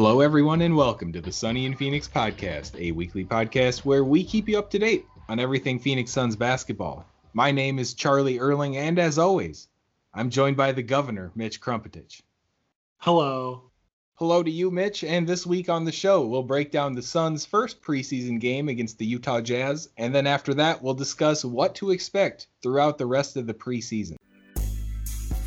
Hello, everyone, and welcome to the Sunny in Phoenix podcast, a weekly podcast where we keep you up to date on everything Phoenix Suns basketball. My name is Charlie Erling, and as always, I'm joined by the governor, Mitch Krumpetich. Hello. Hello to you, Mitch, and this week on the show, we'll break down the Suns' first preseason game against the Utah Jazz, and then after that, we'll discuss what to expect throughout the rest of the preseason.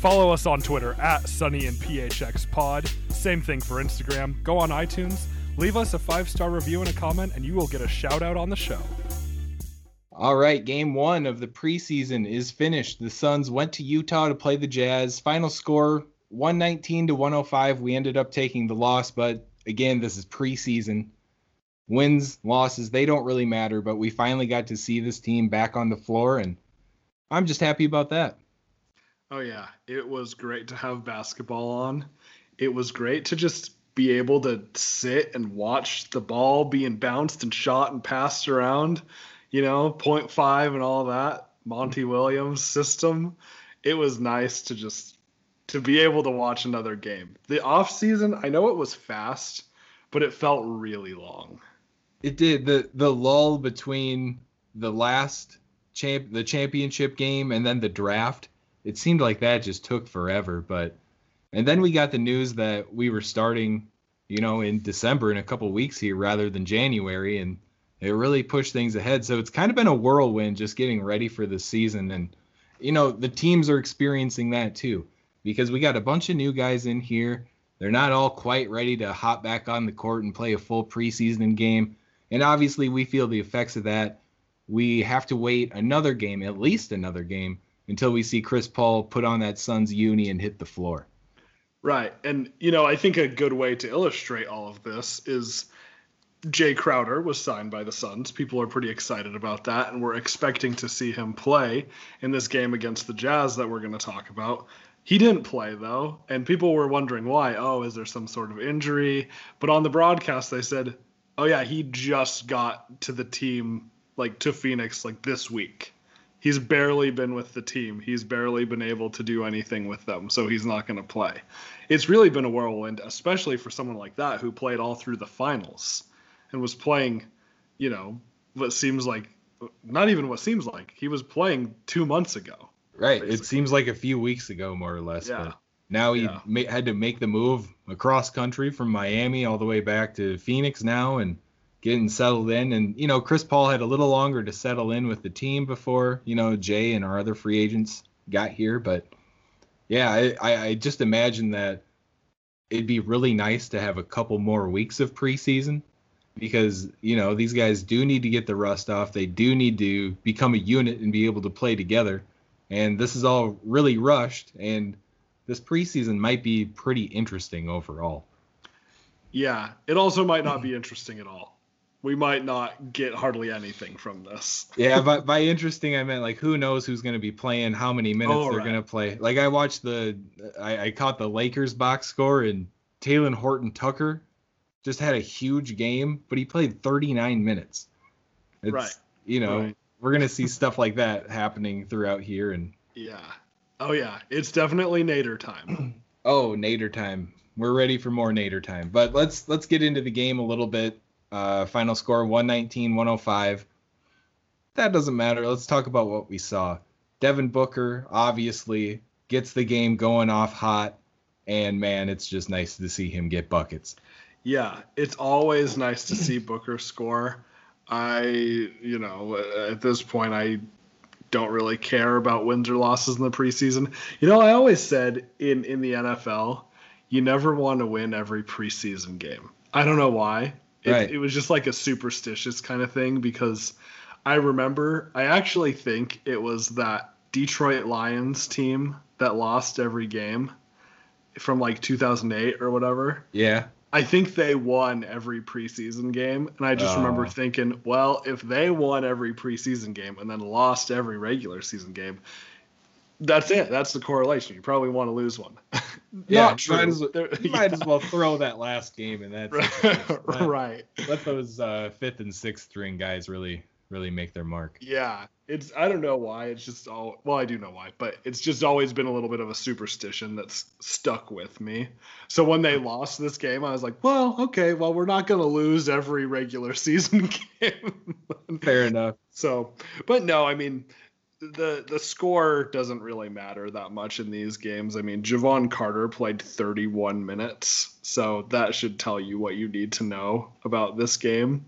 Follow us on Twitter at Sunny and PHX Pod. Same thing for Instagram. Go on iTunes, leave us a five star review and a comment, and you will get a shout out on the show. All right, game one of the preseason is finished. The Suns went to Utah to play the Jazz. Final score 119 to 105. We ended up taking the loss, but again, this is preseason. Wins, losses, they don't really matter, but we finally got to see this team back on the floor, and I'm just happy about that. Oh yeah, it was great to have basketball on. It was great to just be able to sit and watch the ball being bounced and shot and passed around, you know, point five and all that. Monty Williams system. It was nice to just to be able to watch another game. The off season, I know it was fast, but it felt really long. It did. The the lull between the last champ the championship game and then the draft it seemed like that just took forever. But and then we got the news that we were starting, you know, in December in a couple weeks here rather than January, and it really pushed things ahead. So it's kind of been a whirlwind just getting ready for the season, and you know the teams are experiencing that too because we got a bunch of new guys in here. They're not all quite ready to hop back on the court and play a full preseason game. And obviously, we feel the effects of that. We have to wait another game, at least another game, until we see Chris Paul put on that Suns uni and hit the floor. Right. And, you know, I think a good way to illustrate all of this is Jae Crowder was signed by the Suns. People are pretty excited about that, and we're expecting to see him play in this game against the Jazz that we're going to talk about. He didn't play, though, and people were wondering why. Oh, is there some sort of injury? But on the broadcast, they said, oh, yeah, he just got to the team, like to Phoenix, like this week he's barely been with the team. He's barely been able to do anything with them, so he's not going to play. It's really been a whirlwind, especially for someone like that who played all through the finals and was playing, you know, what seems like not even what seems like he was playing two months ago. Right. Basically. It seems like a few weeks ago, more or less. Yeah. But now he yeah. ma- had to make the move across country from Miami all the way back to Phoenix now, and getting settled in. And, you know, Chris Paul had a little longer to settle in with the team before, you know, Jae and our other free agents got here. But yeah, I, I just imagine that it'd be really nice to have a couple more weeks of preseason because, you know, these guys do need to get the rust off. They do need to become a unit and be able to play together. And this is all really rushed. And this preseason might be pretty interesting overall. Yeah, it also might not be interesting at all we might not get hardly anything from this. yeah, but by interesting I meant like who knows who's going to be playing, how many minutes oh, they're right. going to play. Like I watched the, I, I caught the Lakers box score and Talen Horton Tucker just had a huge game, but he played 39 minutes. It's, right. You know, right. we're going to see stuff like that happening throughout here and. Yeah. Oh yeah, it's definitely Nader time. oh, Nader time. We're ready for more Nader time. But let's let's get into the game a little bit. Uh, final score 119 105. That doesn't matter. Let's talk about what we saw. Devin Booker obviously gets the game going off hot, and man, it's just nice to see him get buckets. Yeah, it's always nice to see Booker score. I, you know, at this point, I don't really care about wins or losses in the preseason. You know, I always said in in the NFL, you never want to win every preseason game. I don't know why It, Right. it was just like a superstitious kind of thing because I remember, I actually think it was that Detroit Lions team that lost every game from like 2008 or whatever. Yeah. I think they won every preseason game. And I just remember Oh. thinking, well, if they won every preseason game and then lost every regular season game, that's it. That's the correlation. You probably want to lose one. Yeah, Not true. might as well- You might as well throw that last game and that's right. let, right. let those uh, fifth and sixth string guys really really make their mark. Yeah. It's I don't know why. It's just all well, I do know why, but it's just always been a little bit of a superstition that's stuck with me. So when they lost this game, I was like, well, okay, well, we're not gonna lose every regular season game. Fair enough. So, but no, I mean, the the score doesn't really matter that much in these games. I mean, Jevon Carter played 31 minutes, so that should tell you what you need to know about this game.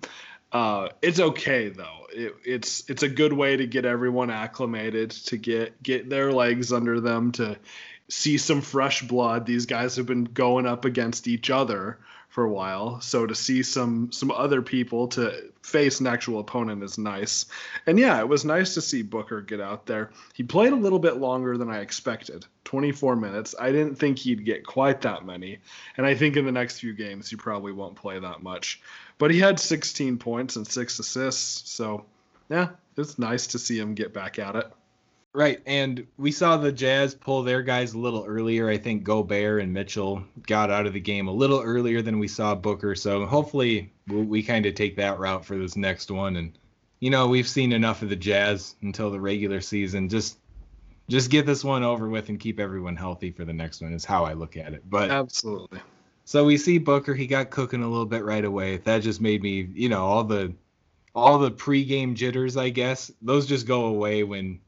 Uh, it's okay though. It, it's it's a good way to get everyone acclimated, to get get their legs under them, to see some fresh blood. These guys have been going up against each other for a while, so to see some some other people to face an actual opponent is nice. And yeah, it was nice to see Booker get out there. He played a little bit longer than I expected 24 minutes. I didn't think he'd get quite that many. And I think in the next few games, he probably won't play that much. But he had 16 points and six assists. So yeah, it's nice to see him get back at it. Right, and we saw the Jazz pull their guys a little earlier. I think Gobert and Mitchell got out of the game a little earlier than we saw Booker. So hopefully we, we kind of take that route for this next one. And you know we've seen enough of the Jazz until the regular season. Just just get this one over with and keep everyone healthy for the next one is how I look at it. But Absolutely. so we see Booker, he got cooking a little bit right away. That just made me, you know, all the all the pregame jitters, I guess, those just go away when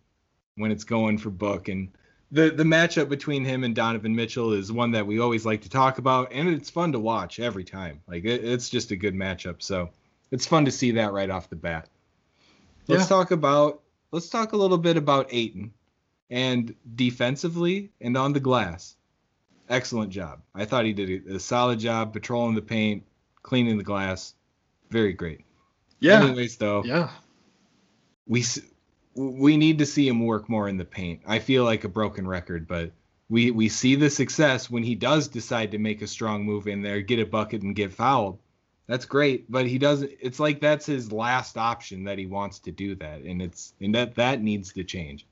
when it's going for Book. And the the matchup between him and Donovan Mitchell is one that we always like to talk about, and it's fun to watch every time. Like it, it's just a good matchup. So it's fun to see that right off the bat. Let's Yeah. talk about let's talk a little bit about Ayton and defensively and on the glass excellent job. I thought he did a, solid job patrolling the paint, cleaning the glass. Very great. Yeah. Anyways, though, Yeah. we we need to see him work more in the paint. I feel like a broken record, but we we see the success when he does decide to make a strong move in there, get a bucket and get fouled. That's great, but he doesn't. It's like that's his last option that he wants to do that, and it's and that that needs to change.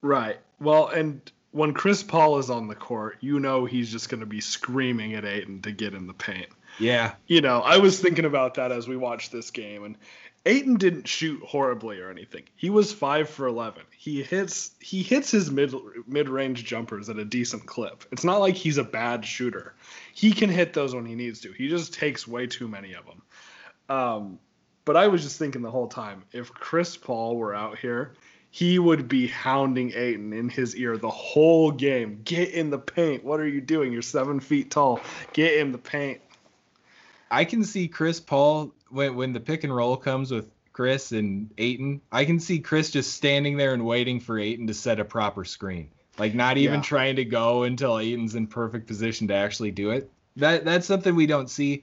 Right. Well, and when Chris Paul is on the court, you know he's just going to be screaming at Ayton to get in the paint. Yeah, You know, I was thinking about that as we watched this game, and Ayton didn't shoot horribly or anything. He was five for eleven. He hits he hits his mid mid range jumpers at a decent clip. It's not like he's a bad shooter. He can hit those when he needs to. He just takes way too many of them. Um, but I was just thinking the whole time, if Chris Paul were out here, he would be hounding Ayton in his ear the whole game. Get in the paint. What are you doing? You're seven feet tall. Get in the paint. I can see Chris Paul when when the pick and roll comes with Chris and Ayton. I can see Chris just standing there and waiting for Ayton to set a proper screen, like not even Yeah. trying to go until Ayton's in perfect position to actually do it. That that's something we don't see,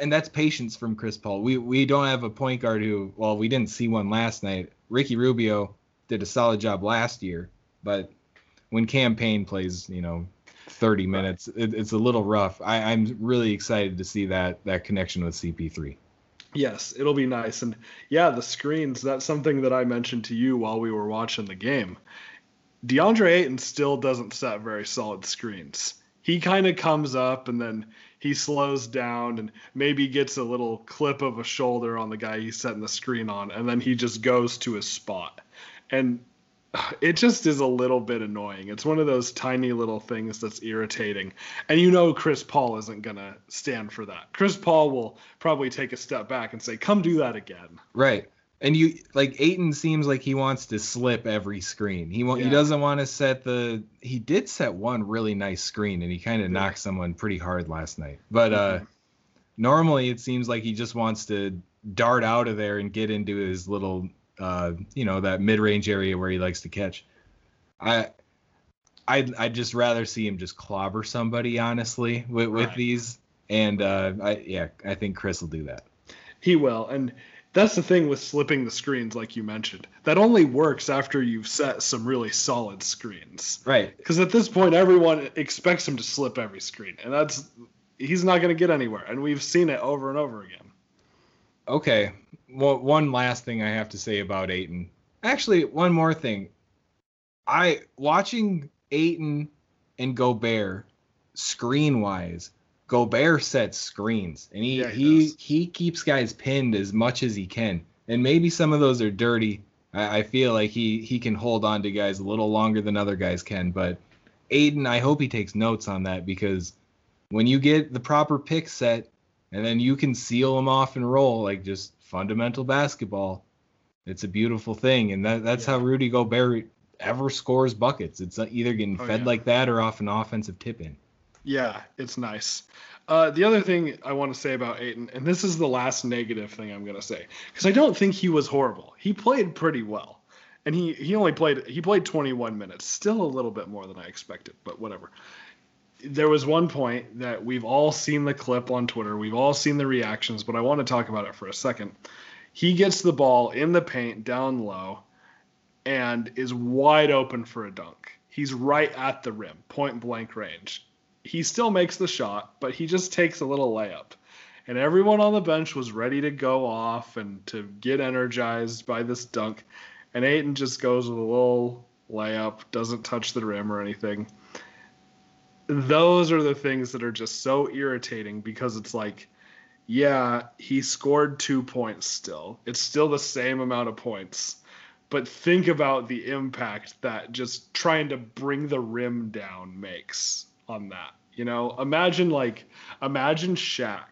and that's patience from Chris Paul. We we don't have a point guard who well we didn't see one last night. Ricky Rubio did a solid job last year, but when Cam Payne plays, you know, 30 minutes. It, it's a little rough. I, I'm really excited to see that that connection with CP3. Yes, it'll be nice. And yeah, the screens, that's something that I mentioned to you while we were watching the game. DeAndre Ayton still doesn't set very solid screens. He kind of comes up and then he slows down and maybe gets a little clip of a shoulder on the guy he's setting the screen on, and then he just goes to his spot. And it just is a little bit annoying. It's one of those tiny little things that's irritating. And you know Chris Paul isn't going to stand for that. Chris Paul will probably take a step back and say, "Come do that again." Right. And you like Ayton seems like he wants to slip every screen. He he Yeah. doesn't want to set the he did set one really nice screen and he kind of Yeah. knocked someone pretty hard last night. But uh Mhm. normally it seems like he just wants to dart out of there and get into his little uh you know that mid-range area where he likes to catch. I I'd, I'd just rather see him just clobber somebody honestly with, with Right. these and uh I yeah, I think Chris will do that. He will. And that's the thing with slipping the screens, like you mentioned. That only works after you've set some really solid screens. Right. Because at this point, everyone expects him to slip every screen, and that's he's not going to get anywhere. And we've seen it over and over again. Okay. Well, one last thing I have to say about Ayton. Actually, one more thing. I watching Ayton and Gobert screen wise. Gobert sets screens, and he Yeah, he he, he keeps guys pinned as much as he can. And maybe some of those are dirty. I, I feel like he he can hold on to guys a little longer than other guys can. But Ayton, I hope he takes notes on that because when you get the proper pick set, and then you can seal them off and roll like just fundamental basketball. It's a beautiful thing, and that, that's how Rudy Gobert ever scores buckets. It's either getting Oh, fed yeah. like that or off an offensive tip in. Yeah, it's nice. Uh, the other thing I want to say about Ayton, and this is the last negative thing I'm going to say, because I don't think he was horrible. He played pretty well, and he he only played he played 21 minutes, still a little bit more than I expected, but whatever. There was one point that we've all seen the clip on Twitter, we've all seen the reactions, but I want to talk about it for a second. He gets the ball in the paint down low, and is wide open for a dunk. He's right at the rim, point blank range he still makes the shot, but he just takes a little layup. And everyone on the bench was ready to go off and to get energized by this dunk. And Ayton just goes with a little layup, doesn't touch the rim or anything. Those are the things that are just so irritating because it's like, yeah, he scored two points still. It's still the same amount of points. But think about the impact that just trying to bring the rim down makes on that. You know, imagine like imagine Shaq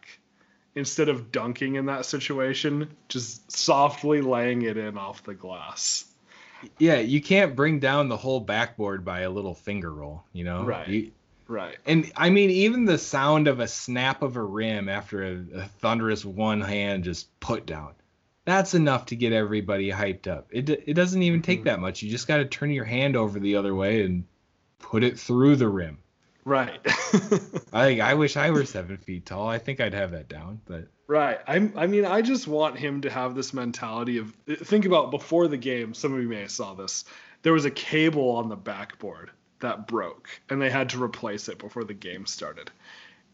instead of dunking in that situation, just softly laying it in off the glass. Yeah, you can't bring down the whole backboard by a little finger roll, you know? Right. You- Right. and I mean, even the sound of a snap of a rim after a, a thunderous one hand just put down, that's enough to get everybody hyped up. It, it doesn't even take Mhm. that much. You just got to turn your hand over the other way and put it through the rim. Right. I I wish I were seven feet tall. I think I'd have that down, but Right. I'm, I mean, I just want him to have this mentality of think about before the game. Some of you may have saw this. There was a cable on the backboard that broke, and they had to replace it before the game started.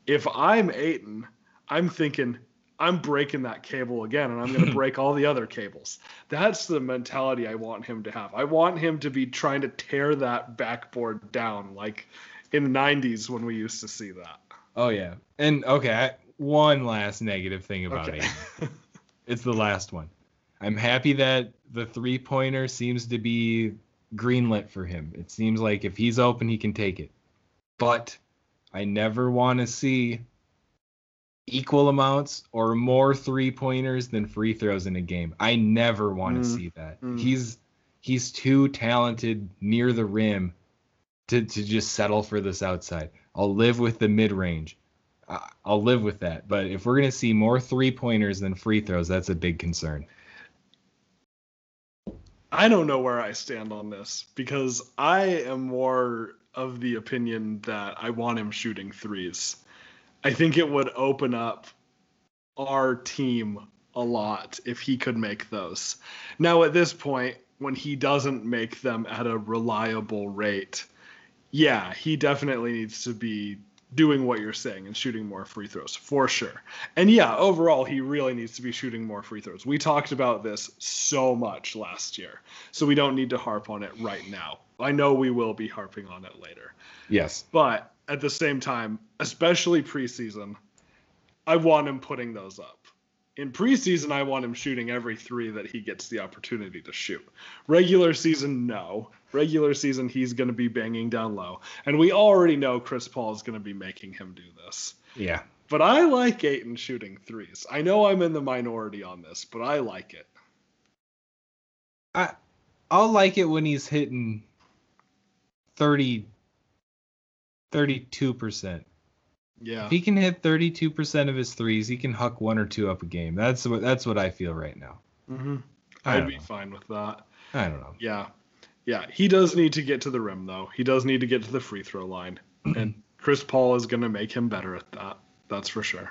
If I'm Ayton, I'm thinking I'm breaking that cable again, and I'm going to break all the other cables. That's the mentality I want him to have. I want him to be trying to tear that backboard down, like in the '90s when we used to see that. oh yeah. And okay, I, one last negative thing about Okay. it. It's the last one. I'm happy that the three pointer seems to be greenlit for him. It seems like if he's open, he can take it. But I never want to see equal amounts or more three pointers than free throws in a game. I never want to Mm. see that. Mm. He's he's too talented near the rim to, to just settle for this outside. I'll live with the mid range. I'll live with that. But if we're gonna see more three pointers than free throws, that's a big concern. I don't know where I stand on this because I am more of the opinion that I want him shooting threes. I think it would open up our team a lot if he could make those. Now, at this point, when he doesn't make them at a reliable rate, yeah, he definitely needs to be doing what you're saying and shooting more free throws for sure. And yeah, overall, he really needs to be shooting more free throws. We talked about this so much last year, so we don't need to harp on it right now. I know we will be harping on it later. Yes. But at the same time, especially preseason, I want him putting those up. In preseason, I want him shooting every three that he gets the opportunity to shoot. Regular season, no. Regular season, he's going to be banging down low. And we already know Chris Paul is going to be making him do this. Yeah. But I like Ayton shooting threes. I know I'm in the minority on this, but I like it. I I'll like it when he's hitting 30 32%. Yeah. If he can hit 32% of his threes, he can huck one or two up a game. That's what that's what I feel right now. hmm I I'd be know. fine with that. I don't know. Yeah. Yeah. He does need to get to the rim, though. He does need to get to the free throw line. And Chris Paul is going to make him better at that. That's for sure.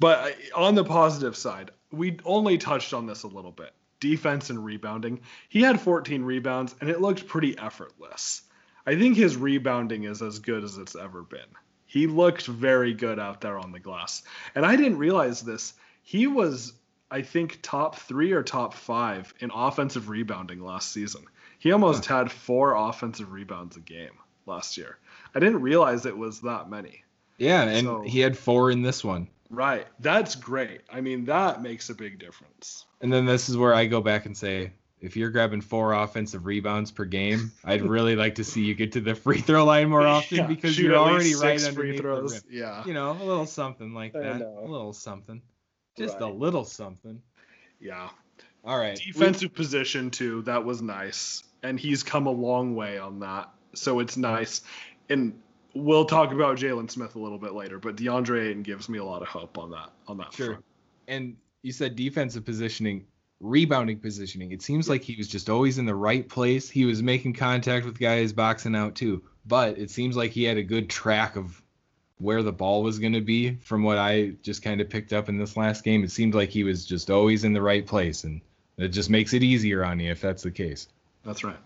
But uh, on the positive side, we only touched on this a little bit. Defense and rebounding. He had 14 rebounds and it looked pretty effortless. I think his rebounding is as good as it's ever been. He looked very good out there on the glass. And I didn't realize this. He was, I think, top three or top five in offensive rebounding last season. He almost had four offensive rebounds a game last year. I didn't realize it was that many. Yeah, and So- he had four in this one. Right. That's great. I mean, that makes a big difference. And then this is where I go back and say, if you're grabbing four offensive rebounds per game, I'd really like to see you get to the free throw line more often Yeah, because you're already right six free underneath the rim. Yeah. You know, a little something like that. A little something. Just a little something. Yeah. All right. we- Defensive position too. That was nice, and he's come a long way on that. So it's nice, and we'll talk about Jalen Smith a little bit later. But DeAndre Ayton gives me a lot of hope on that on that Sure. front. and you said defensive positioning, rebounding positioning. It seems like he was just always in the right place. He was making contact with guys boxing out too, but it seems like he had a good track of where the ball was going to be from what I just kind of picked up in this last game. It seemed like he was just always in the right place and it just makes it easier on you if that's the case. That's right.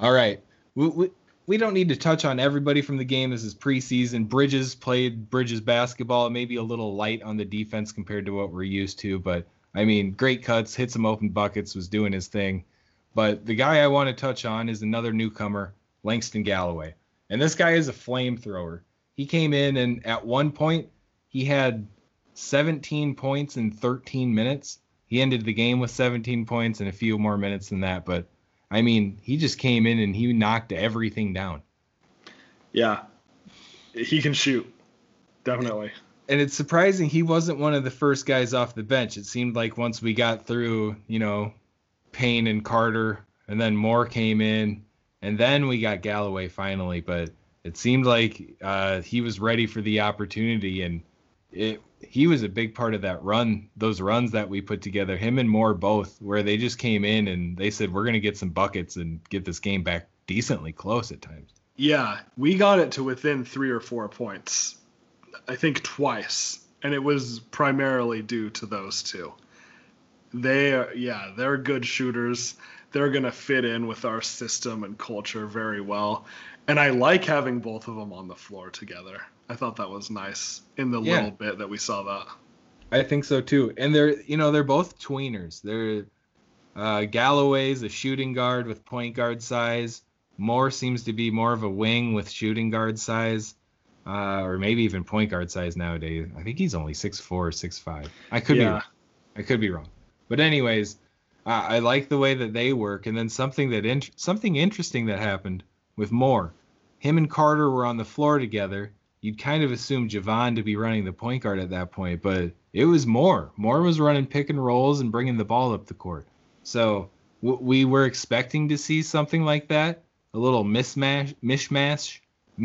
All right. We, we, we don't need to touch on everybody from the game. This is preseason. Bridges played Bridges basketball. It may be a little light on the defense compared to what we're used to, but I mean, great cuts, hit some open buckets, was doing his thing. But the guy I want to touch on is another newcomer, Langston Galloway. And this guy is a flamethrower. He came in and at one point he had 17 points in 13 minutes. He ended the game with 17 points and a few more minutes than that, but I mean, he just came in and he knocked everything down. Yeah, he can shoot. Definitely. And it's surprising he wasn't one of the first guys off the bench. It seemed like once we got through, you know, Payne and Carter, and then Moore came in, and then we got Galloway finally. But it seemed like uh, he was ready for the opportunity, and it he was a big part of that run, those runs that we put together. Him and Moore both, where they just came in and they said we're gonna get some buckets and get this game back decently close at times. Yeah, we got it to within three or four points. I think twice, and it was primarily due to those two. They are, yeah, they're good shooters. They're gonna fit in with our system and culture very well, and I like having both of them on the floor together. I thought that was nice in the Yeah. little bit that we saw that. I think so too. And they're you know they're both tweeners. They're uh, Galloway's a shooting guard with point guard size. Moore seems to be more of a wing with shooting guard size, uh, or maybe even point guard size nowadays. I think he's only six four, six five. I could Yeah. be, I could be wrong. But anyways, uh, I like the way that they work. And then something that in- something interesting that happened with Moore. Him and Carter were on the floor together. You'd kind of assume Jevon to be running the point guard at that point, but it was Moore. Moore was running pick and rolls and bringing the ball up the court. So w- we were expecting to see something like that, a little mismatch, mishmash,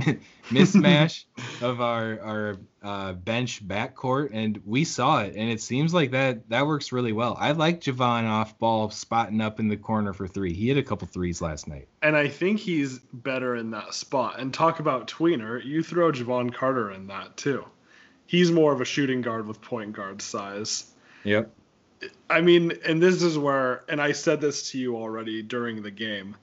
mismatch of our our uh, bench backcourt, and we saw it, and it seems like that that works really well. I like Jevon off ball spotting up in the corner for three. He hit a couple threes last night. And I think he's better in that spot. And talk about tweener, you throw Jevon Carter in that too. He's more of a shooting guard with point guard size. Yep. I mean, and this is where, and I said this to you already during the game,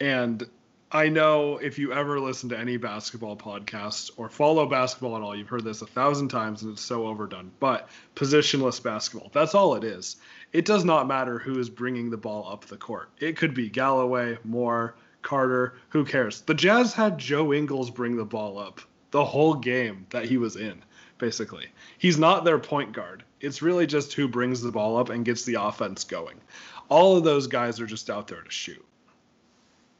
and I know if you ever listen to any basketball podcast or follow basketball at all, you've heard this a thousand times and it's so overdone. But positionless basketball, that's all it is. It does not matter who is bringing the ball up the court. It could be Galloway, Moore, Carter, who cares? The Jazz had Joe Ingles bring the ball up the whole game that he was in, basically. He's not their point guard. It's really just who brings the ball up and gets the offense going. All of those guys are just out there to shoot.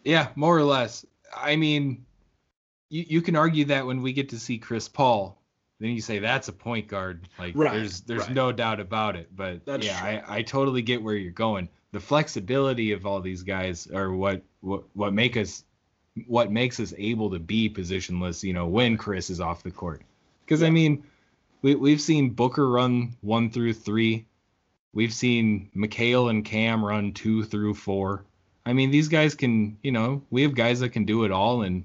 Yeah, more or less. I mean, you, you can argue that when we get to see Chris Paul, then you say that's a point guard. Like Right, there's there's right. no doubt about it. But That's yeah, true. I, I totally get where you're going. The flexibility of all these guys are what what what make us what makes us able to be positionless, you know, when Chris is off the court. Because I mean, we we've seen Booker run one through three. We've seen Mikal and Cam run two through four. I mean, these guys can, you know, we have guys that can do it all, and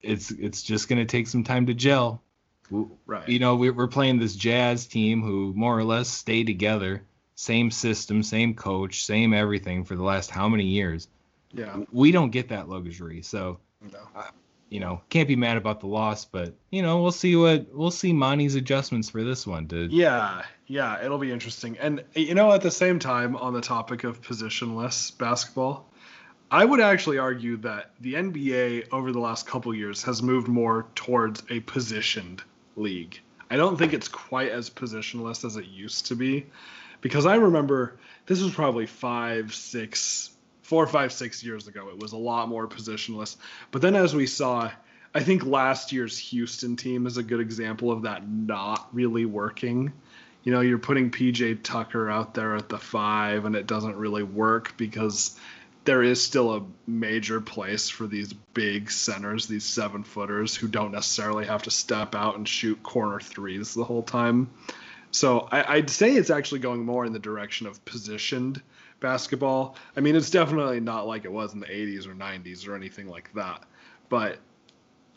it's it's just gonna take some time to gel. Right. You know, we- we're playing this Jazz team who more or less stay together, same system, same coach, same everything for the last how many years. Yeah. We don't get that luxury, so No. You know can't be mad about the loss. But you know, we'll see what we'll see Monty's adjustments for this one. To Yeah, yeah, it'll be interesting. And you know, at the same time, on the topic of positionless basketball, I would actually argue that the NBA over the last couple years has moved more towards a positioned league. I don't think it's quite as positionless as it used to be, because I remember this was probably five, six, four, five, six years ago. It was a lot more positionless. But then as we saw, I think last year's Houston team is a good example of that not really working. You know, you're putting PJ Tucker out there at the five, and it doesn't really work because there is still a major place for these big centers, these seven footers who don't necessarily have to step out and shoot corner threes the whole time. So I, I'd say it's actually going more in the direction of positioned basketball. I mean, it's definitely not like it was in the 80s or 90s or anything like that, but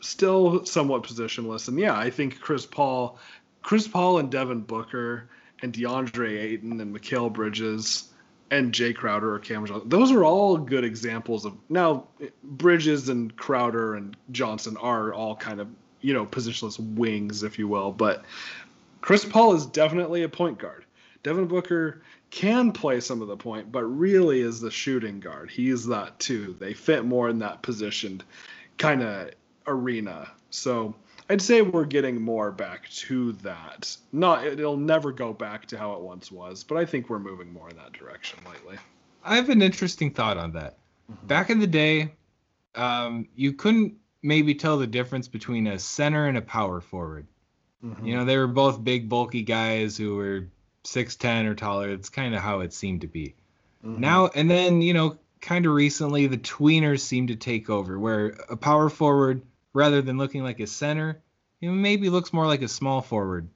still somewhat positionless. And yeah, I think Chris Paul, Chris Paul and Devin Booker and DeAndre Ayton and Mikal Bridges and Jae Crowder or Cam Johnson, those are all good examples of now Bridges and Crowder and Johnson are all kind of you know positionless wings, if you will, but Chris Paul is definitely a point guard. Devin Booker can play some of the point, but really is the shooting guard. He's that too. They fit more in that positioned kind of arena. So I'd say we're getting more back to that. Not it'll never go back to how it once was, but I think we're moving more in that direction lately. I have an interesting thought on that. Back in the day, um, you couldn't maybe tell the difference between a center and a power forward. You know, they were both big, bulky guys who were 6'10 or taller. It's kind of how it seemed to be. Mm-hmm. Now, and then, you know, kind of recently, the tweeners seem to take over, where a power forward, rather than looking like a center, you know, maybe looks more like a small forward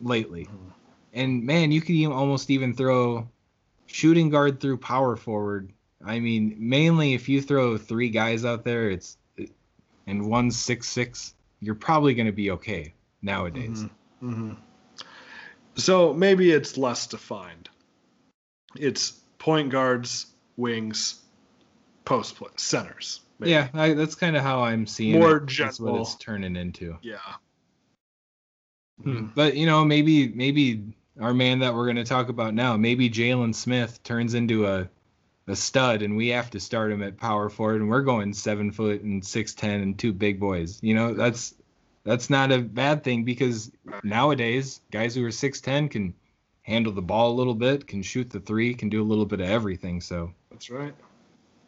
lately. Mm-hmm. And man, you could even almost even throw shooting guard through power forward. I mean, mainly if you throw three guys out there, it's and one's six six, you're probably going to be okay nowadays. Mm-hmm. So maybe it's less defined. It's point guards, wings, post play, centers. maybe. Yeah, I, that's kind of how I'm seeing More it. That's what it's turning into. Yeah. Hmm. But you know, maybe maybe our man that we're going to talk about now, maybe Jalen Smith turns into a a stud, and we have to start him at power forward, and we're going seven foot and six ten and two big boys. You know, that's that's not a bad thing because nowadays guys who are six ten can handle the ball a little bit, can shoot the three, can do a little bit of everything. So, That's right.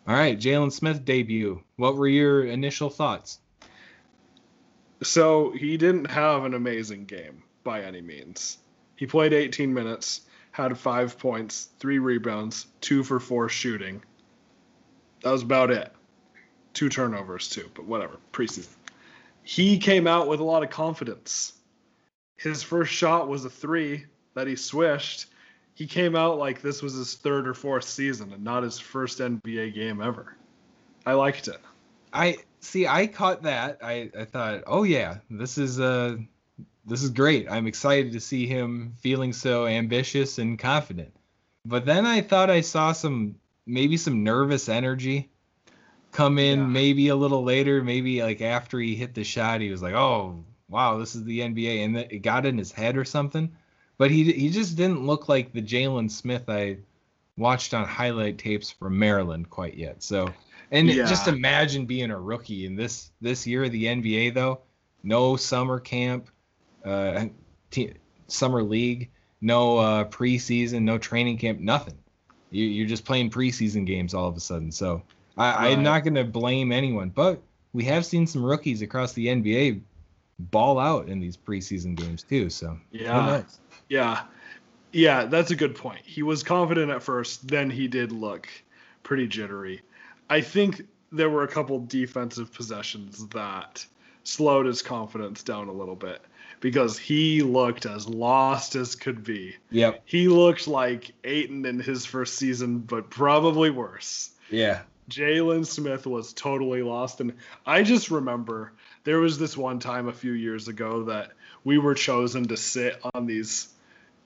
all right, Jalen Smith debut. What were your initial thoughts? So he didn't have an amazing game by any means. He played 18 minutes, had five points, three rebounds, two for four shooting. That was about it. Two turnovers too, but whatever. Preseason. He came out with a lot of confidence. His first shot was a three that he swished. He came out like this was his third or fourth season and not his first NBA game ever. I liked it. I see. I caught that. I, I thought, oh yeah, this is uh, this is great. I'm excited to see him feeling so ambitious and confident. But then I thought I saw some maybe some nervous energy come in Yeah. maybe a little later, maybe like after he hit the shot, he was like, oh wow, this is the NBA, and it got in his head or something. But he he just didn't look like the Jalen Smith I watched on highlight tapes from Maryland quite yet. So, and Yeah. just imagine being a rookie in this this year of the NBA though, no summer camp, uh, te- summer league, no uh, preseason, no training camp, nothing. You, you're just playing preseason games all of a sudden. So I, I'm Right. not going to blame anyone, but we have seen some rookies across the NBA ball out in these preseason games too. So Yeah. Yeah. Yeah, that's a good point. He was confident at first, then he did look pretty jittery. I think there were a couple defensive possessions that slowed his confidence down a little bit because he looked as lost as could be. Yep. He looked like Ayton in his first season, but probably worse. Yeah. Jalen Smith was totally lost. And I just remember there was this one time a few years ago that we were chosen to sit on these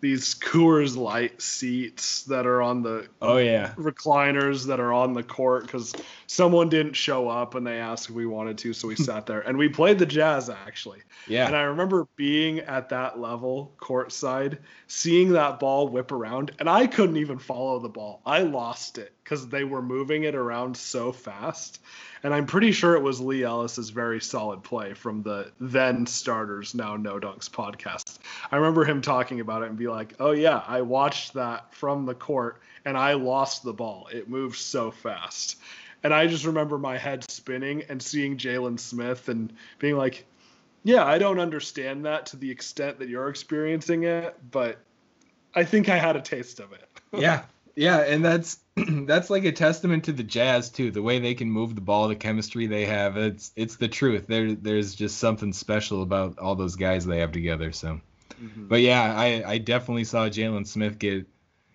these Coors Light seats that are on the Oh yeah. recliners that are on the court because someone didn't show up and they asked if we wanted to, so we sat there and we played the Jazz actually. Yeah. And I remember being at that level, courtside, seeing that ball whip around, and I couldn't even follow the ball. I lost it because they were moving it around so fast. And I'm pretty sure it was Leigh Ellis's very solid play from the then starters, now No Dunks podcast. I remember him talking about it and be like, oh, yeah, I watched that from the court and I lost the ball. It moved so fast. And I just remember my head spinning and seeing Jalen Smith and being like, yeah, I don't understand that to the extent that you're experiencing it, but I think I had a taste of it. yeah. Yeah, and that's that's like a testament to the Jazz too. The way they can move the ball, the chemistry they have. It's it's the truth. There there's just something special about all those guys they have together. So, mm-hmm. but yeah, I I definitely saw Jalen Smith get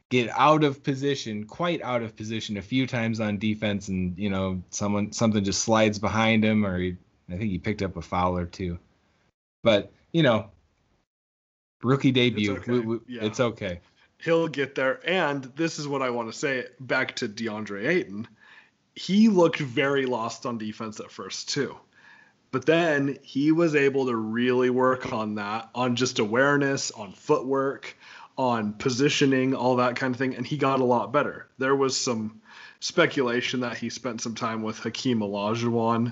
get out of position, quite out of position, a few times on defense, and you know someone something just slides behind him, or he, I think he picked up a foul or two. But you know, rookie debut, okay. we- we- Yeah. it's okay. He'll get there. And this is what I want to say back to DeAndre Ayton. He looked very lost on defense at first, too. But then he was able to really work on that, on just awareness, on footwork, on positioning, all that kind of thing. And he got a lot better. There was some speculation that he spent some time with Hakeem Olajuwon.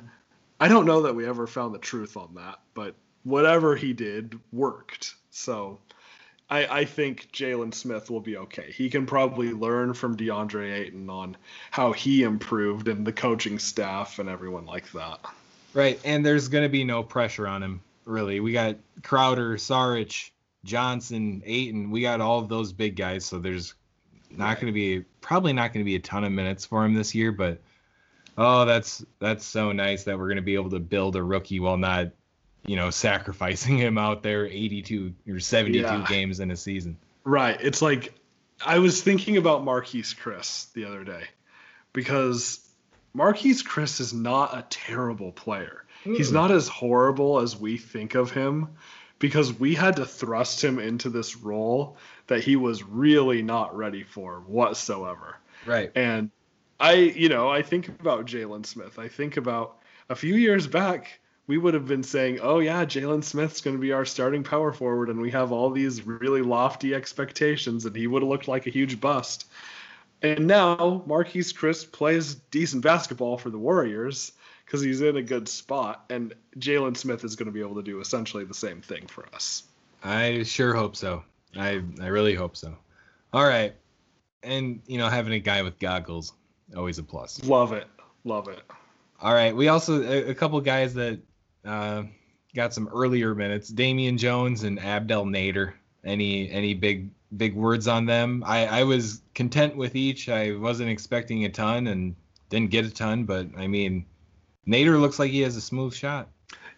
I don't know that we ever found the truth on that, but whatever he did worked. So I, I think Jalen Smith will be okay. He can probably learn from DeAndre Ayton on how he improved and the coaching staff and everyone like that. Right, and there's going to be no pressure on him, really. We got Crowder, Saric, Johnson, Ayton. We got all of those big guys, so there's not going to be probably not going to be a ton of minutes for him this year. But oh, that's that's so nice that we're going to be able to build a rookie while not, you know, sacrificing him out there 82 or 72 Yeah. games in a season. Right. It's like I was thinking about Marquese Chriss the other day because Marquese Chriss is not a terrible player. He's hmm. not as horrible as we think of him because we had to thrust him into this role that he was really not ready for whatsoever. Right. And I, you know, I think about Jalen Smith. I think about a few years back, we would have been saying, oh, yeah, Jalen Smith's going to be our starting power forward. And we have all these really lofty expectations, and he would have looked like a huge bust. And now Marquese Chriss plays decent basketball for the Warriors because he's in a good spot. And Jalen Smith is going to be able to do essentially the same thing for us. I sure hope so. I I really hope so. All right. And you know, having a guy with goggles always a plus. Love it. Love it. All right. We also a, a couple guys that uh, got some earlier minutes. Damian Jones and Abdel Nader. Any any big big words on them? I I was content with each. I wasn't expecting a ton and didn't get a ton, but I mean, Nader looks like he has a smooth shot.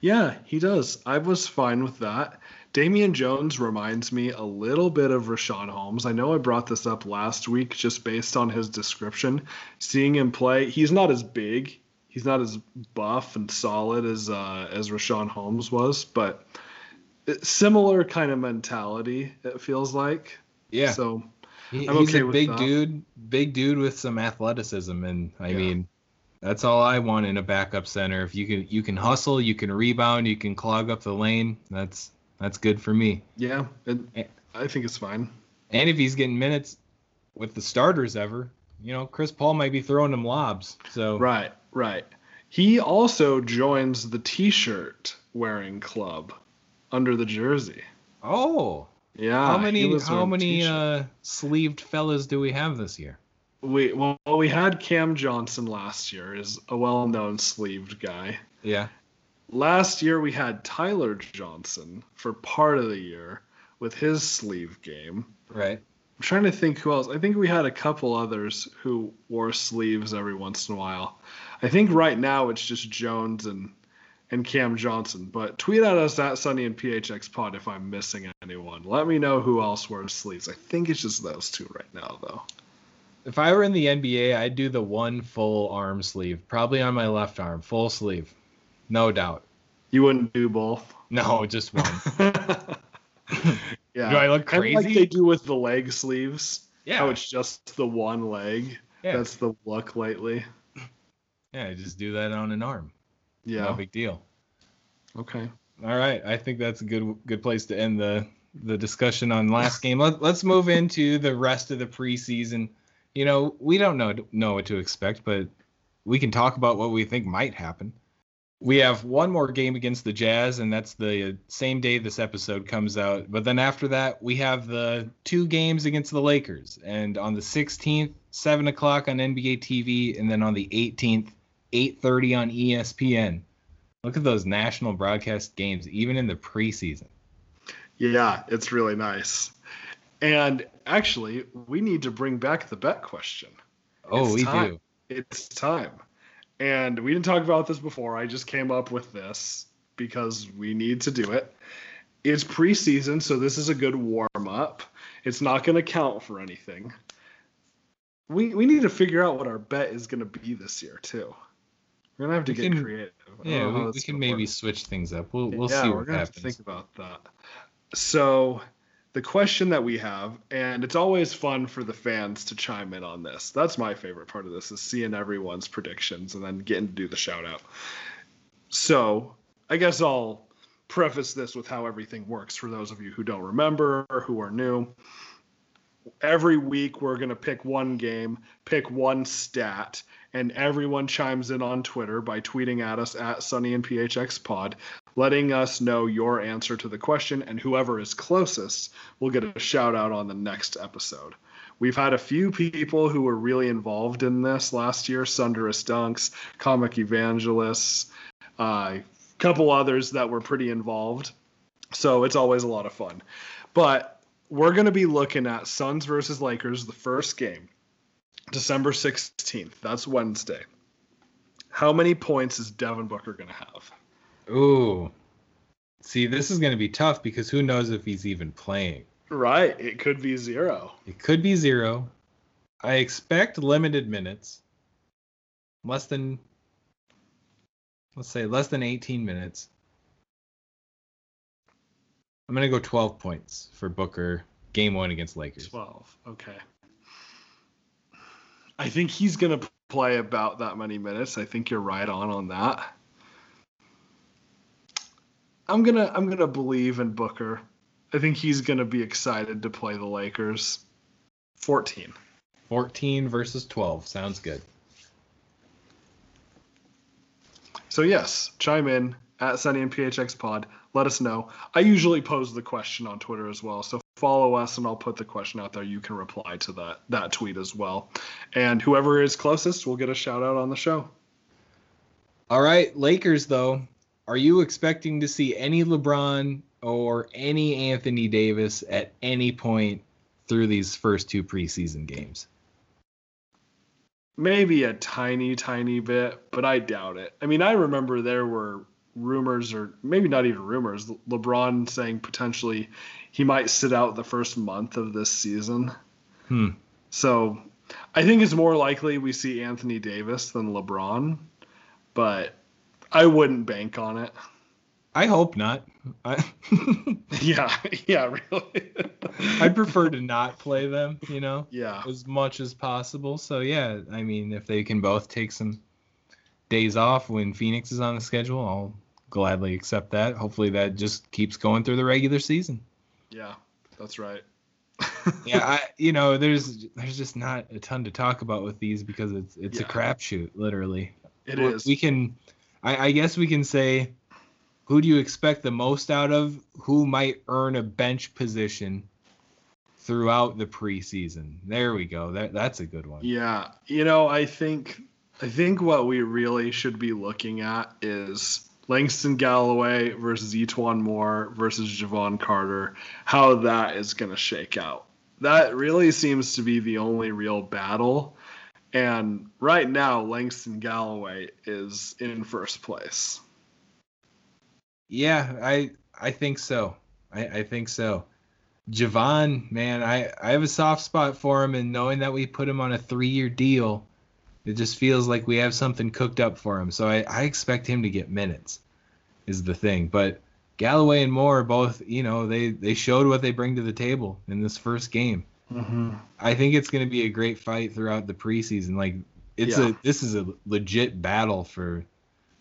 Yeah, he does. I was fine with that. Damian Jones reminds me a little bit of Richaun Holmes. I know I brought this up last week just based on his description. Seeing him play, he's not as big, he's not as buff and solid as uh, as Richaun Holmes was, but similar kind of mentality. It feels like. Yeah. So He, I'm he's okay a big that. dude, big dude with some athleticism, and I Yeah. mean, that's all I want in a backup center. If you can, you can hustle, you can rebound, you can clog up the lane. That's that's good for me. yeah, it, Eh. I think it's fine. And if he's getting minutes with the starters ever, you know, Chris Paul might be throwing him lobs. So Right, right. He also joins the T-shirt wearing club under the jersey. oh, Yeah. how many how many uh, sleeved fellas do we have this year? We well, we had Cam Johnson last year, is a well-known sleeved guy. Yeah. Last year we had Tyler Johnson for part of the year with his sleeve game. Right. I'm trying to think who else. I think we had a couple others who wore sleeves every once in a while. I think right now it's just Jones and and Cam Johnson. But tweet at us at Sunny and PHX Pod if I'm missing anyone. Let me know who else wears sleeves. I think it's just those two right now though. If I were in the NBA, I'd do the one full arm sleeve, probably on my left arm, full sleeve, no doubt. You wouldn't do both. No, just one. yeah. Do I look Kinda like they do with the leg sleeves. yeah. How it's just the one leg. yeah. That's the look lately. yeah, I just do that on an arm. Yeah. No big deal. Okay. All right, I think that's a good good place to end the the discussion on last game. Let, let's move into the rest of the preseason. You know, we don't know know what to expect, but we can talk about what we think might happen. We have one more game against the Jazz, and that's the same day this episode comes out. But then after that, we have the two games against the Lakers, and on the 16th, seven o'clock on NBA TV, and then on the 18th, 8:30 on ESPN. Look at those national broadcast games, even in the preseason. Yeah, it's really nice. And actually, we need to bring back the bet question. Oh, It's we time. do. It's time. And we didn't talk about this before. I just came up with this because we need to do it. It's preseason, so this is a good warm up. It's not going to count for anything. We, we need to figure out what our bet is going to be this year, too. We're going to have to We get can- creative. Yeah, we, we can maybe work. switch things up. We'll we'll yeah, see we're what gonna happens. have to think about that. So, the question that we have, and it's always fun for the fans to chime in on this. That's my favorite part of this is seeing everyone's predictions and then getting to do the shout out. So, I guess I'll preface this with how everything works for those of you who don't remember or who are new. Every week, we're going to pick one game, pick one stat, and everyone chimes in on Twitter by tweeting at us at Sunny and PHX Pod, letting us know your answer to the question, and whoever is closest will get a shout out on the next episode. We've had a few people who were really involved in this last year Sunderous Dunks, Comic Evangelists, a uh, couple others that were pretty involved. So it's always a lot of fun. But we're going to be looking at Suns versus Lakers, the first game, December 16th. That's Wednesday. How many points is Devin Booker going to have? Ooh. See, this is going to be tough because who knows if he's even playing. Right. It could be zero. It could be zero. I expect limited minutes. Less than, let's say, less than 18 minutes. I'm going to go 12 points for Booker, game one against Lakers. 12. Okay. I think he's going to play about that many minutes. I think you're right on on that. I'm going to I'm to believe in Booker. I think he's going to be excited to play the Lakers. 14. 14 versus 12. Sounds good. So yes, chime in at Sunny and PHX Pod. Let us know. I usually pose the question on Twitter as well, so follow us and I'll put the question out there. You can reply to that that tweet as well, and whoever is closest will get a shout out on the show. All right, Lakers though, are you expecting to see any LeBron or any Anthony Davis at any point through these first two preseason games? Maybe a tiny, tiny bit, but I doubt it. I mean, I remember there were rumors, or maybe not even rumors, LeBron saying potentially he might sit out the first month of this season. Hmm. So I think it's more likely we see Anthony Davis than LeBron, but I wouldn't bank on it. I hope not. I Yeah, yeah, really. I'd prefer to not play them, you know, yeah, as much as possible. So yeah, I mean, if they can both take some days off when Phoenix is on the schedule, I'll gladly accept that. Hopefully that just keeps going through the regular season. yeah, that's right. yeah, I, you know, there's there's just not a ton to talk about with these because it's it's a Yeah. crapshoot, literally. It We- is. We can, I, I guess we can say, who do you expect the most out of? Who might earn a bench position throughout the preseason? There we go. That that's a good one. Yeah, you know, I think I think what we really should be looking at is Langston Galloway versus E'Twaun Moore versus Jevon Carter, how that is going to shake out. That really seems to be the only real battle. And right now, Langston Galloway is in first place. Yeah, I I think so. I, I think so. Jevon, man, I, I have a soft spot for him, and knowing that we put him on a three year deal, it just feels like we have something cooked up for him. So I, I expect him to get minutes. is the thing. But Galloway and Moore both, you know, they they showed what they bring to the table in this first game. Mm-hmm. I think it's going to be a great fight throughout the preseason. Like it's Yeah. a this is a legit battle for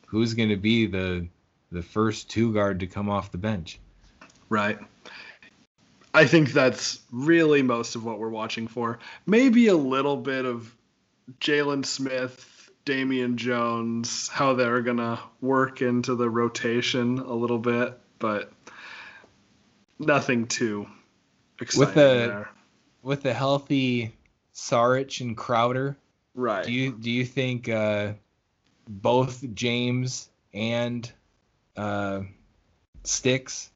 who's going to be the the first two guard to come off the bench. Right. I think that's really most of what we're watching for. Maybe a little bit of Jalen Smith, Damian Jones, how they're gonna work into the rotation a little bit, but nothing too exciting the- there. With the healthy Saric and Crowder, Right. do you do you think uh, both James and uh, Sticks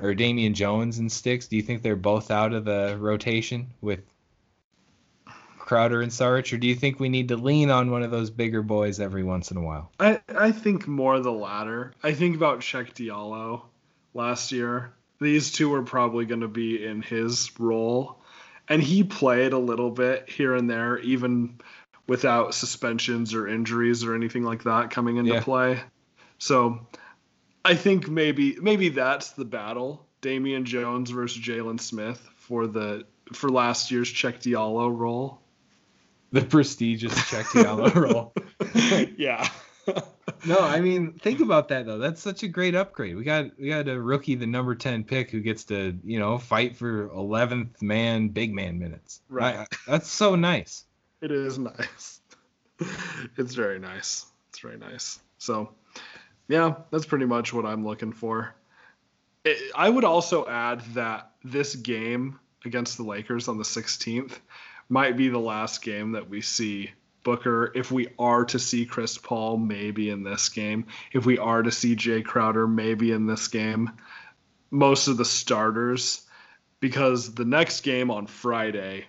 or Damian Jones and Sticks, do you think they're both out of the rotation with Crowder and Saric, or do you think we need to lean on one of those bigger boys every once in a while? I, I think more the latter. I think about Cheick Diallo last year. These two are probably going to be in his role. And he played a little bit here and there, even without suspensions or injuries or anything like that coming into Yeah. play. So I think maybe maybe that's the battle. Damian Jones versus Jalen Smith for the for last year's Cheick Diallo role. The prestigious Cheick Diallo role. yeah. No, I mean, think about that though. That's such a great upgrade. We got we got a rookie, the number ten pick, who gets to you know fight for eleventh man, big man minutes. Right. I- that's so nice. It is nice. it's very nice. It's very nice. So, yeah, that's pretty much what I'm looking for. It, I would also add that this game against the Lakers on the 16th might be the last game that we see Booker. If we are to see Chris Paul, maybe in this game. If we are to see Jae Crowder, maybe in this game. Most of the starters, because the next game on Friday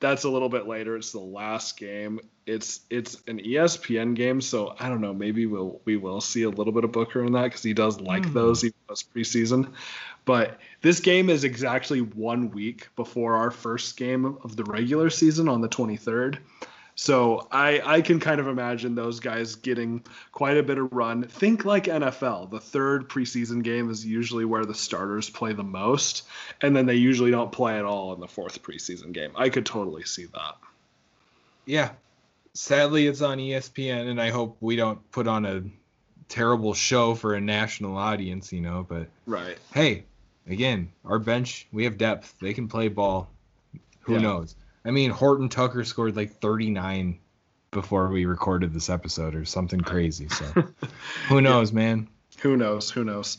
that's a little bit later. It's the last game. It's it's an ESPN game, so I don't know. Maybe we'll we will see a little bit of Booker in that because he does like Hmm. those even though it's preseason. But this game is exactly one week before our first game of the regular season on the 23rd. So I I can kind of imagine those guys getting quite a bit of run. Think like NFL. The third preseason game is usually where the starters play the most, and then they usually don't play at all in the fourth preseason game. I could totally see that. Yeah. Sadly, it's on ESPN, and I hope we don't put on a terrible show for a national audience, you know. But Right. hey, again, our bench, we have depth. They can play ball. Who Yeah. knows? I mean, Horton Tucker scored like 39 before we recorded this episode or something crazy. So who knows, man? Who knows? Who knows?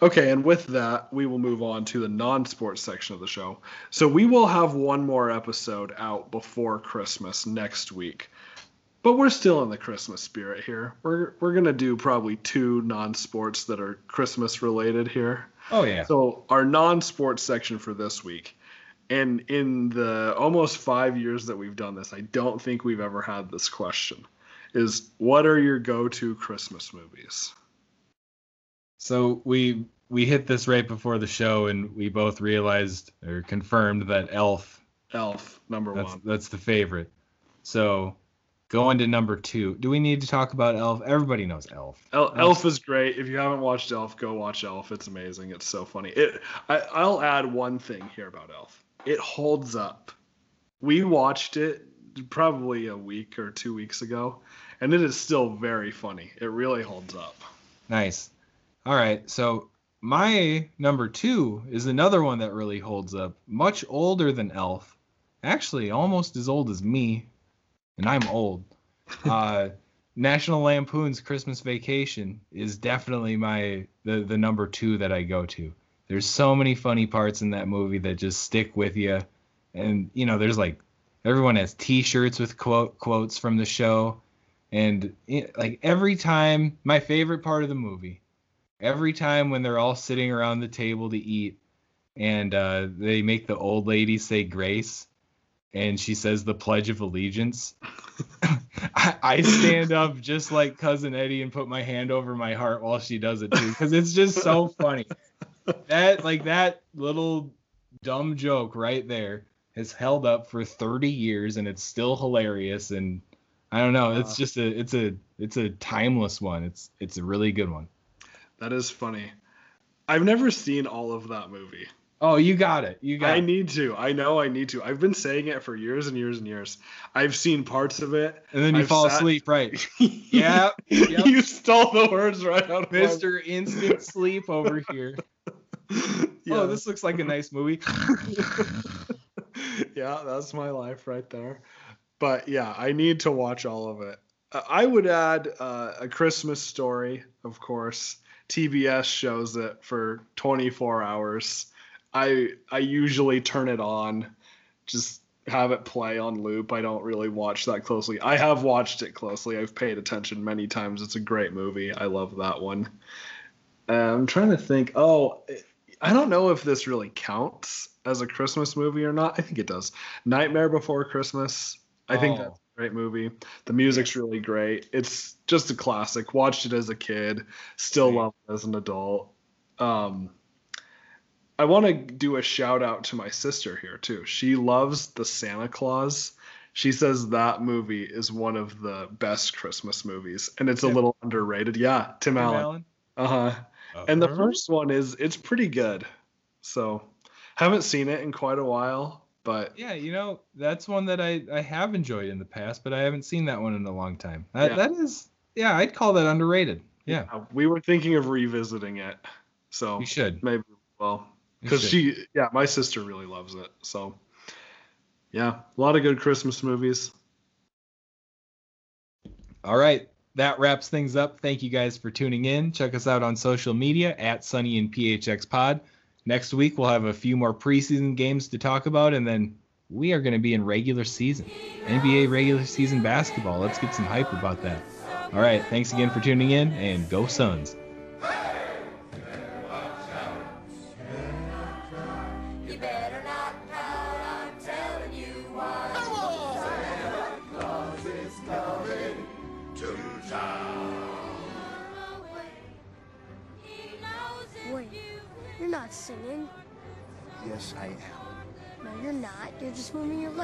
Okay, and with that, we will move on to the non sports section of the show. So we will have one more episode out before Christmas next week. But we're still in the Christmas spirit here. We're we're gonna do probably two non sports that are Christmas related here. Oh yeah. So our non-sports section for this week, and in the almost five years that we've done this, I don't think we've ever had this question: is what are your go-to Christmas movies? So we we hit this right before the show, and we both realized or confirmed that Elf Elf number that's one. that's the favorite. So going to number two. Do we need to talk about Elf? Everybody knows Elf. El- Elf is great. If you haven't watched Elf, go watch Elf. It's amazing. It's so funny. It. I, I'll add one thing here about Elf. It holds up. We watched it probably a week or two weeks ago, and it is still very funny. It really holds up. Nice. All right. So my number two is another one that really holds up. Much older than Elf. Actually, almost as old as me, and I'm old. Uh, National Lampoon's Christmas Vacation is definitely my the the number two that I go to. There's so many funny parts in that movie that just stick with you, and you know, there's like everyone has T-shirts with quote quotes from the show, and it, like every time, my favorite part of the movie, every time when they're all sitting around the table to eat, and uh, they make the old lady say grace, and she says the Pledge of Allegiance. I, I stand up just like cousin Eddie and put my hand over my heart while she does it too, because it's just so funny. That like that little dumb joke right there has held up for 30 years and it's still hilarious and I don't know, it's Uh. just a it's a it's a timeless one. It's it's a really good one. That is funny. I've never seen all of that movie. Oh, you got it. You got I it. need to. I know I need to. I've been saying it for years and years and years. I've seen parts of it. And then you I've fall sat- asleep, right? yeah. yep. you stole the words right out of my Mr. Instant Sleep over here. Yeah. Oh, this looks like a nice movie. yeah, that's my life right there. But yeah, I need to watch all of it. Uh, I would add uh, a Christmas story, of course. TBS shows it for 24 hours. I I usually turn it on, just have it play on loop. I don't really watch that closely. I have watched it closely. I've paid attention many times. It's a great movie. I love that one. Uh, I'm trying to think. Oh, I don't know if this really counts as a Christmas movie or not. I think it does. Nightmare Before Christmas. I think Oh. that's a great movie. The music's really great. It's just a classic. Watched it as a kid, still Right. love it as an adult. Um, I want to do a shout out to my sister here too. She loves the Santa Claus. She says that movie is one of the best Christmas movies, and it's a little underrated. Yeah, Tim, Tim Allen. Allen? Uh huh. And the Uh-huh. first one is it's pretty good. So haven't seen it in quite a while, but Yeah, you know, that's one that I, I have enjoyed in the past, but I haven't seen that one in a long time. That, Yeah. that is, yeah, I'd call that underrated. Yeah, uh, we were thinking of revisiting it. So you should. maybe well because she yeah my sister really loves it. So yeah, a lot of good Christmas movies. All right. That wraps things up. Thank you guys for tuning in. Check us out on social media at Sunny and PHX Pod. Next week, we'll have a few more preseason games to talk about, and then we are going to be in regular season. NBA regular season basketball. Let's get some hype about that. All right. Thanks again for tuning in, and go Suns.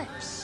Just